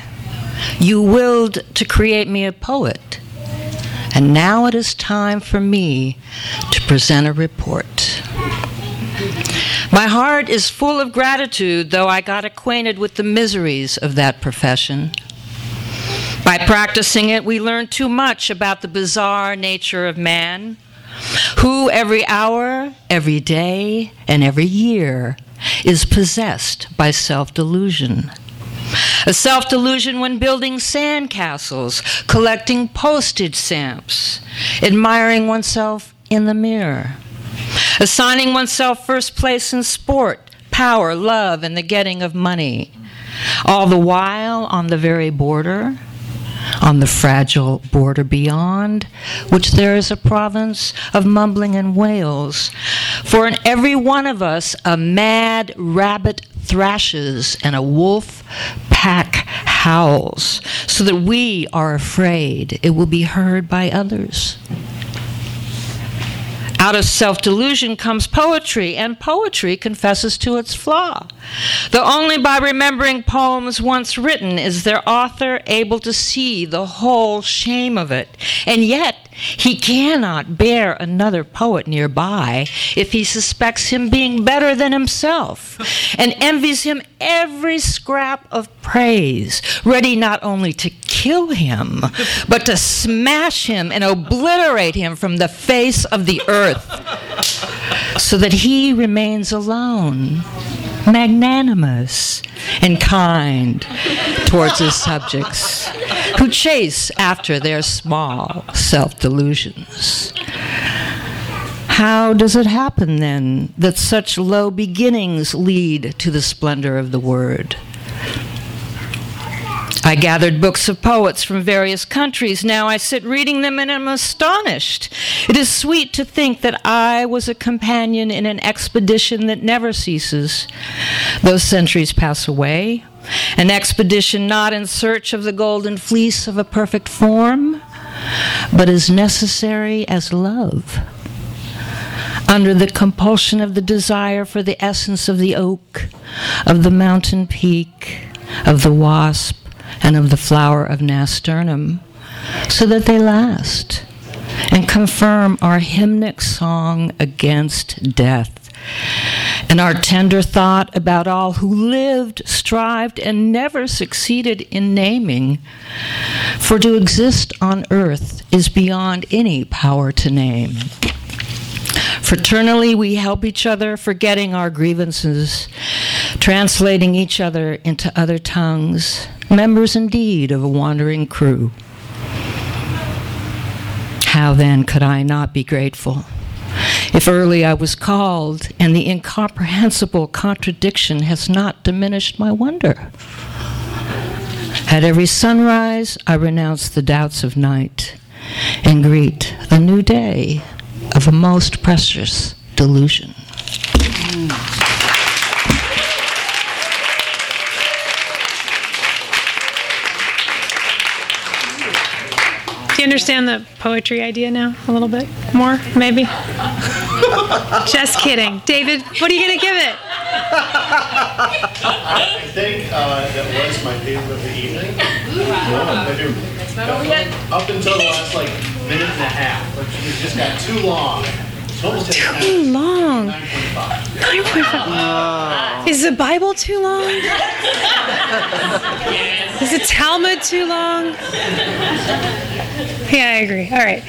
you willed to create me a poet, and now it is time for me to present a report. My heart is full of gratitude, though I got acquainted with the miseries of that profession. By practicing it, we learn too much about the bizarre nature of man, who every hour, every day, and every year is possessed by self delusion. A self delusion when building sandcastles, collecting postage stamps, admiring oneself in the mirror, assigning oneself first place in sport, power, love, and the getting of money. All the while on the very border, on the fragile border beyond, which there is a province of mumbling and wails. For in every one of us, a mad rabbit thrashes and a wolf pack howls, so that we are afraid it will be heard by others. Out of self delusion comes poetry, and poetry confesses to its flaw. Though only by remembering poems once written is their author able to see the whole shame of it. And yet, he cannot bear another poet nearby if he suspects him being better than himself and envies him every scrap of praise, ready not only to kill him, but to smash him and obliterate him from the face of the earth, so that he remains alone, magnanimous and kind towards his subjects, who chase after their small self delusions. How does it happen then that such low beginnings lead to the splendor of the word? I gathered books of poets from various countries. Now I sit reading them and am astonished. It is sweet to think that I was a companion in an expedition that never ceases. Those centuries pass away. An expedition not in search of the golden fleece of a perfect form, but as necessary as love. Under the compulsion of the desire for the essence of the oak, of the mountain peak, of the wasp, and of the flower of nasturtium, so that they last and confirm our hymnic song against death and our tender thought about all who lived, strived, and never succeeded in naming. For to exist on earth is beyond any power to name. Fraternally, we help each other, forgetting our grievances, translating each other into other tongues, members indeed of a wandering crew. How then could I not be grateful? If early I was called, and the incomprehensible contradiction has not diminished my wonder. At every sunrise, I renounce the doubts of night and greet a new day of a most precious delusion. Do you understand the poetry idea now a little bit more, maybe? Just kidding. David, what are you going to give it? I think uh, that was my favorite of the evening. Yeah, I do. It's not over yet. Up until the last like minute and a half, which it just got too long. It's almost hit Too long. 9:45. 9.5. Is the Bible too long? Is the Talmud too long? Yeah, I agree. All right.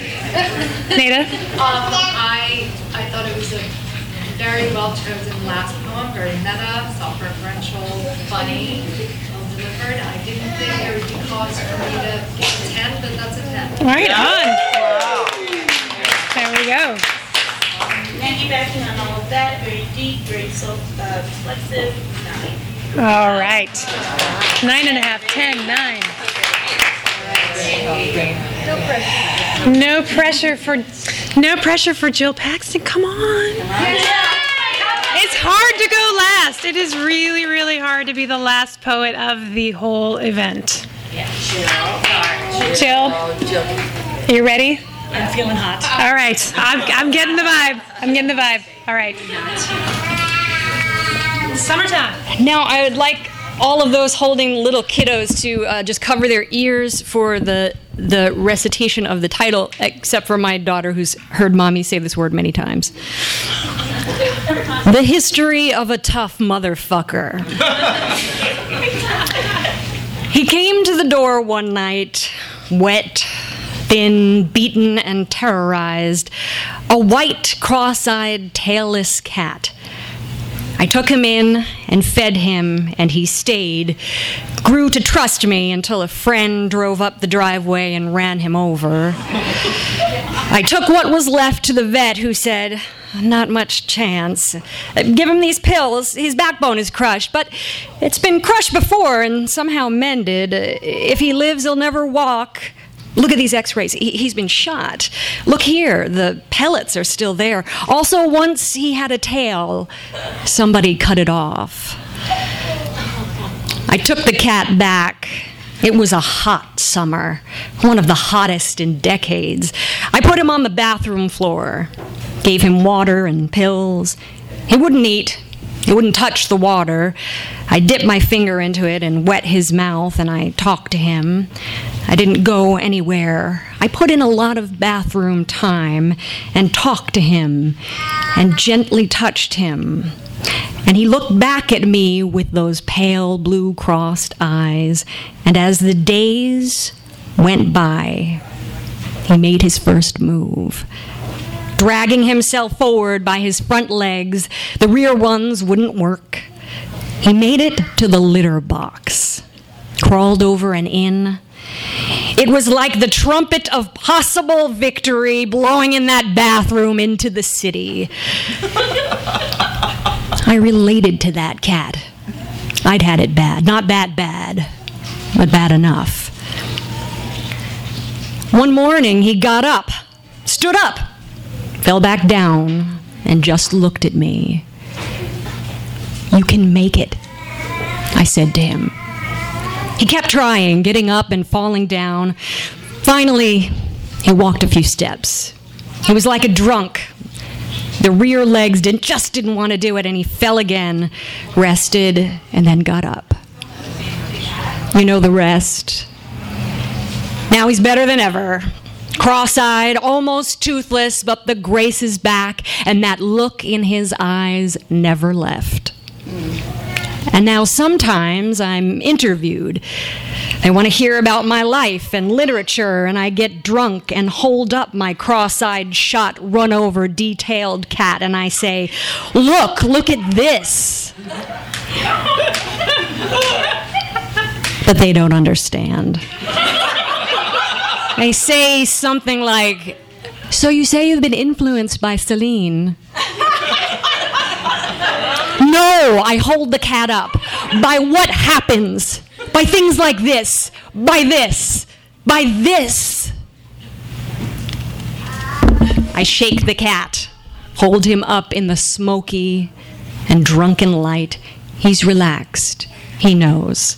Neda? Um, I, I thought it was a very well chosen last poem, very meta, self-referential, funny, well delivered. I didn't think there would be cause for me to give a 10, but that's a 10. Right on. There we go. Piggybacking on all of that, very deep, very self-reflexive, uh, nine. All right. Nine and a half, ten, nine. No pressure for, no pressure for Jill Paxton. Come on. It's hard to go last. It is really, really hard to be the last poet of the whole event. Jill. Jill, you ready? I'm feeling hot. All right. I'm, I'm getting the vibe. I'm getting the vibe. All right. Summertime. Now, I would like all of those holding little kiddos to uh, just cover their ears for the the recitation of the title, except for my daughter, who's heard mommy say this word many times. the history of a tough motherfucker. he came to the door one night, wet, thin, beaten, and terrorized, a white, cross eyed, tailless cat. I took him in and fed him, and he stayed. Grew to trust me until a friend drove up the driveway and ran him over. I took what was left to the vet, who said, Not much chance. Uh, give him these pills. His backbone is crushed, but it's been crushed before and somehow mended. Uh, if he lives, he'll never walk. Look at these x rays. He, has been shot. Look here, the pellets are still there. Also, once he had a tail, somebody cut it off. I took the cat back. It was a hot summer, one of the hottest in decades. I put him on the bathroom floor. gave him water and pills. He wouldn't eat, he wouldn't touch the water. I dipped my finger into it and wet his mouth, and I talked to him. I didn't go anywhere. I put in a lot of bathroom time and talked to him and gently touched him. And he looked back at me with those pale blue crossed eyes. And as the days went by, he made his first move. Dragging himself forward by his front legs, the rear ones wouldn't work. He made it to the litter box, crawled over and in. It was like the trumpet of possible victory blowing in that bathroom into the city. I related to that cat. I'd had it bad. Not that bad, but bad enough. One morning, he got up, stood up, fell back down, and just looked at me. You can make it, I said to him. He kept trying, getting up and falling down. Finally, he walked a few steps. He was like a drunk. The rear legs didn't, just didn't want to do it, and he fell again, rested, and then got up. You know the rest. Now he's better than ever. Cross eyed, almost toothless, but the grace is back, and that look in his eyes never left. And now sometimes I'm interviewed. They want to hear about my life and literature, and I get drunk and hold up my cross eyed, shot, run over, detailed cat, and I say, Look, look at this. But they don't understand. They say something like, So you say you've been influenced by Celine? No, I hold the cat up. By what happens? By things like this. By this. By this. I shake the cat, hold him up in the smoky and drunken light. He's relaxed. He knows.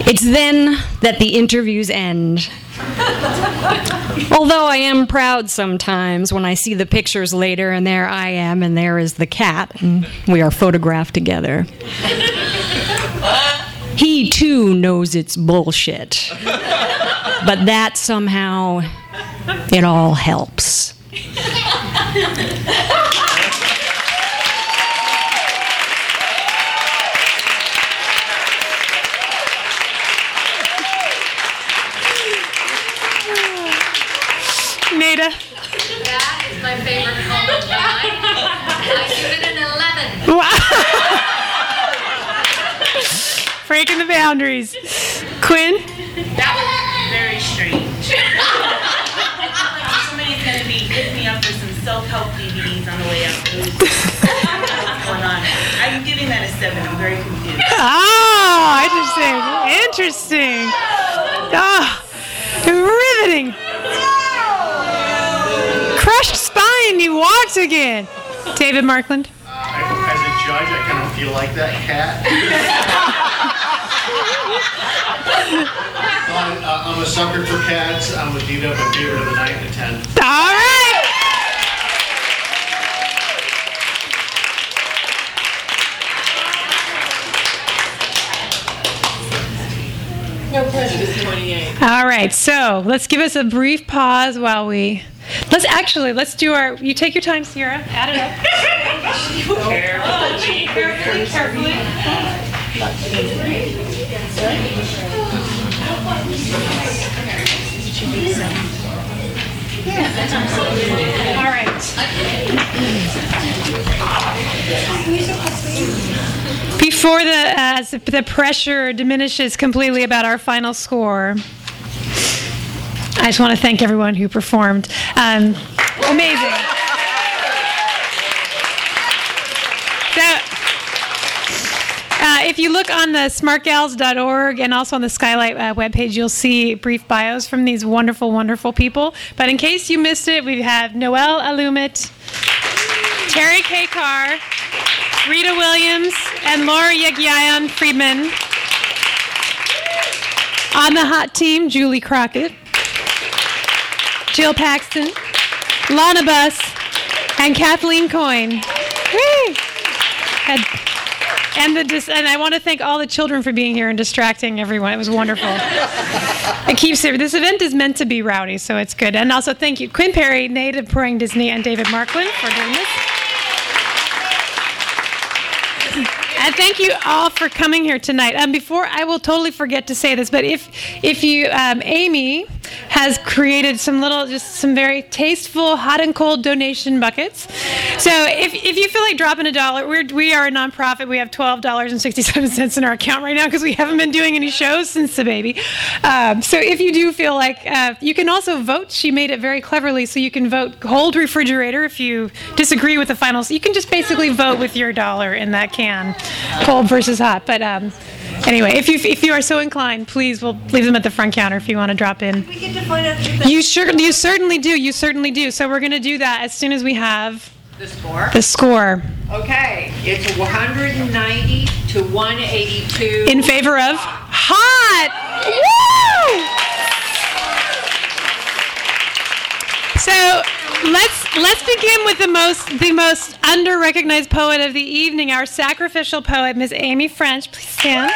It's then that the interviews end. Although I am proud sometimes when I see the pictures later and there I am and there is the cat and we are photographed together. He too knows it's bullshit. But that somehow, it all helps. Neda. That is my favorite color line. I give it an 11. Wow. Breaking the boundaries. Kwynn? That was very strange. Somebody's gonna be hitting me up for some self-help DVDs on the way out. What's going on? I'm giving that a seven. I'm very confused. Oh, interesting. Interesting. Ah, riveting. Crushed spine, you walked again. David Markland. I- As a judge, I kind of feel like that cat. But, uh, I'm a sucker for cats. I'm with Dita, my favorite of the night, and a 10. All right. No prejudice, 28. All right, so let's give us a brief pause while we. Let's actually let's do our. You take your time, Sierra. Add it up. Carefully, carefully, carefully. All right. Before the as the pressure diminishes completely about our final score, I just want to thank everyone who performed. Um, amazing. So, uh, if you look on the smartgals.org and also on the Skylight uh, webpage, you'll see brief bios from these wonderful, wonderful people. But in case you missed it, we have Noel Alumit, Terry K. Carr, Rita Williams, and Lori Yeghiayan Friedman. On the hot team, Juli Crockett, Jill Paxton, Lana Buss, and Kathleen Coyne. Whee! And, the dis- and I want to thank all the children for being here and distracting everyone. It was wonderful. it keeps it. This event is meant to be rowdy, so it's good. And also thank you, Kwynn Perry, Neda Pourang Disney, and David Markland for doing this. And thank you all for coming here tonight. Um, before I will totally forget to say this, but if if you um, Amy has created some little, just some very tasteful hot and cold donation buckets. So if, if you feel like dropping a dollar, we're, we are a nonprofit. We have twelve dollars and sixty seven cents in our account right now because we haven't been doing any shows since the baby. Um, so if you do feel like uh, you can also vote, she made it very cleverly, so you can vote cold refrigerator if you disagree with the finals. You can just basically vote with your dollar in that can, cold versus hot. But um, anyway, if you if you are so inclined, please we'll leave them at the front counter if you want to drop in. We get to find out You sure you certainly do. You certainly do. So we're going to do that as soon as we have The score? the score Okay, it's 190 to 182. in favor of hot. Woo! So let's let's begin with the most the most under recognized poet of the evening, our sacrificial poet, Ms. Amy French. Please stand.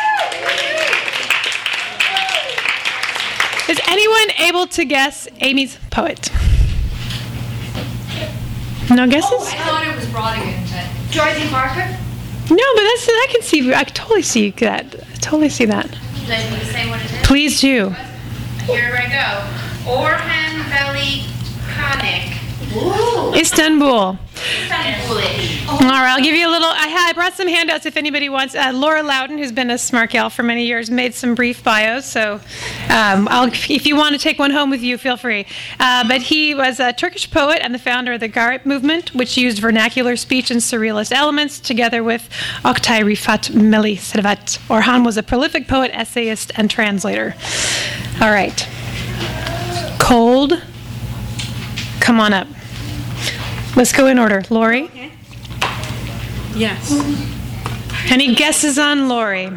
Is anyone able to guess Amy's poet? No guesses? Oh, I thought it was Brautigan, but. Dorothy Parker? No, but that's I can see I can totally see that. I totally see that. Should I say what it is? Please do. Here I go. Orhan Veli Kanik. Istanbul. All right, I'll give you a little. I, I brought some handouts if anybody wants. Uh, Laura Loudon, who's been a smart gal for many years, made some brief bios. So, um, if you want to take one home with you, feel free. Uh, but he was a Turkish poet and the founder of the Garip movement, which used vernacular speech and surrealist elements, together with Oktay Rifat Melih Cevdet. Orhan was a prolific poet, essayist, and translator. All right. Cold. Come on up. Let's go in order. Lori? Yes. Any guesses on Lori?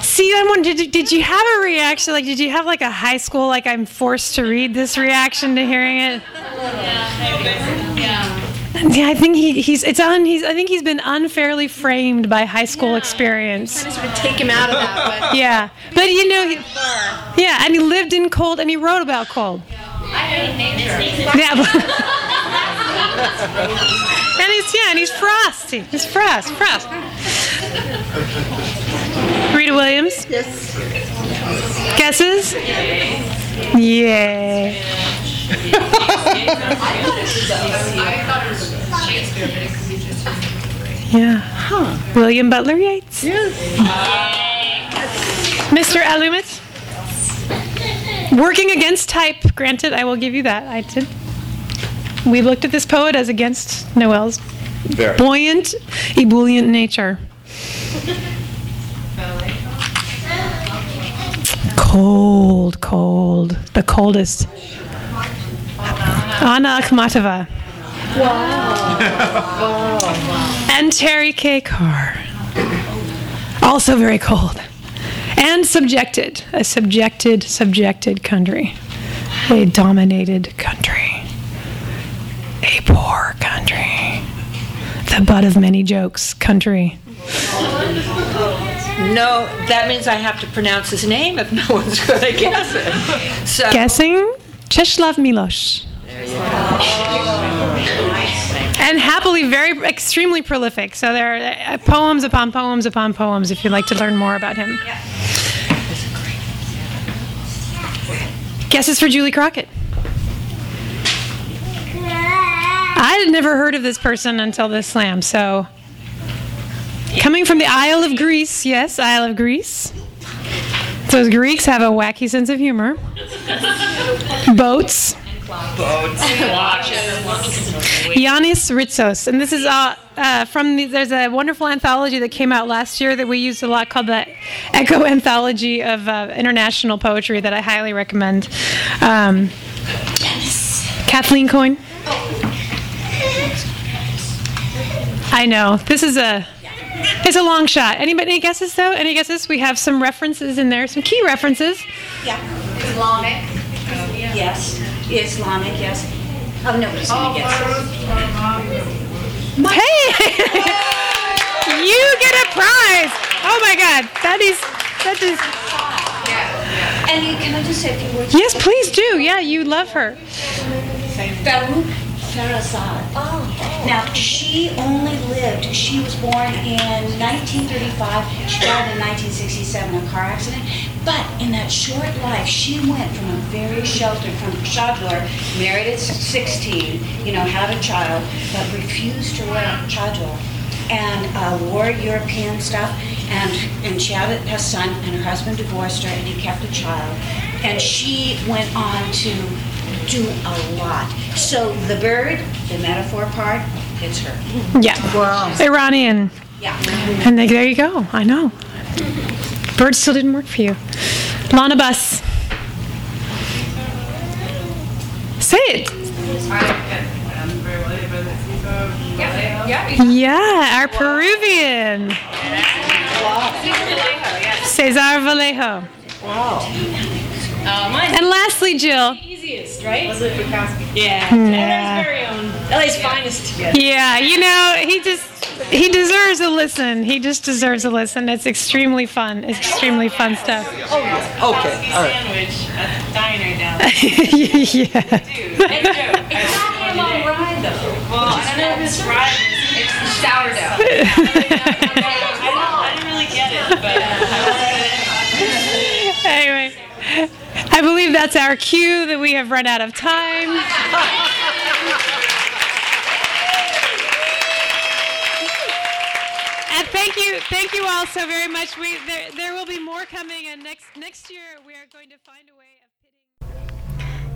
See, I wonder, did, did you have a reaction? Like, did you have like a high school, like, I'm forced to read this reaction to hearing it? Yeah, maybe. Yeah. Yeah, I think he, he's, it's on, he's, I think he's been unfairly framed by high school experience. Sort of take him out of that. But Yeah, but you know, he, yeah, and he lived in cold and he wrote about cold. I hate nature. Yeah. and he's yeah, and he's frosty. He's frost, frost. Rita Williams. Yes. Guesses? Yeah. I thought it was Shakespeare, but it could be just. Yeah. Huh. William Butler Yeats. Mr. Alumit. Working against type. Granted, I will give you that. I did. We looked at this poet as against Noel's Very. buoyant, ebullient nature. Cold, cold. The coldest. Anna Akhmatova. Wow. And Terry K. Carr. Also very cold. And subjected. A subjected, subjected country. A dominated country. A poor country. The butt of many jokes country. No, that means I have to pronounce his name if no one's going to guess it. So, Guessing? Czeslaw Milosz. And happily, very extremely prolific. So there are uh, poems upon poems upon poems if you'd like to learn more about him. Guesses for Juli Crockett. I had never heard of this person until this slam. So, coming from the Isle of Greece, yes, Isle of Greece. Those Greeks have a wacky sense of humor. Boats. Yannis Ritsos, and this is uh, uh, from the, there's a wonderful anthology that came out last year that we used a lot called the Ecco Anthology of uh, International Poetry that I highly recommend. Um, Kathleen Coyne. I know this is a it's a long shot. Anybody any guesses though? Any guesses? We have some references in there, some key references. Yeah. Islamic. Yes. Islamic, yes. Oh, nobody's gonna get Hey! you get a prize! Oh my god, that is that is And you, can I just say a few words? Yes, please do. Yeah, you love her. Forugh Farrokhzad. Oh. Now, she only lived, she was born in 1935. She died in 1967 in a car accident. But in that short life, she went from a very sheltered, from Shadwar, married at 16, you know, had a child, but refused to wear chador and uh, wore European stuff. And, and she had a, a son, and her husband divorced her, and he kept a child. And she went on to do a lot. So the bird, the metaphor part, it's her. Yeah. Wow. Iranian. Yeah. And they, there you go. I know. Bird still didn't work for you. Lana Buss. Say it. Yeah, our Peruvian. Cesar Vallejo. Wow. And lastly, Jill. Easiest, right? Was it Yeah. Yeah. LA's very own. LA's finest. Yeah, you know, he just he deserves a listen. He just deserves a listen. It's extremely fun. It's extremely fun stuff. Oh, Okay, all right. Sandwich at the diner down yeah. Dude, no joke. It's not Ham on Rye though. Well, I don't know if it's ride. It's the sourdough. I, don't, I didn't really get it, but uh, anyway, I believe that's our cue that we have run out of time. And thank you, thank you all so very much. We there, there will be more coming, and next next year we are going to find a.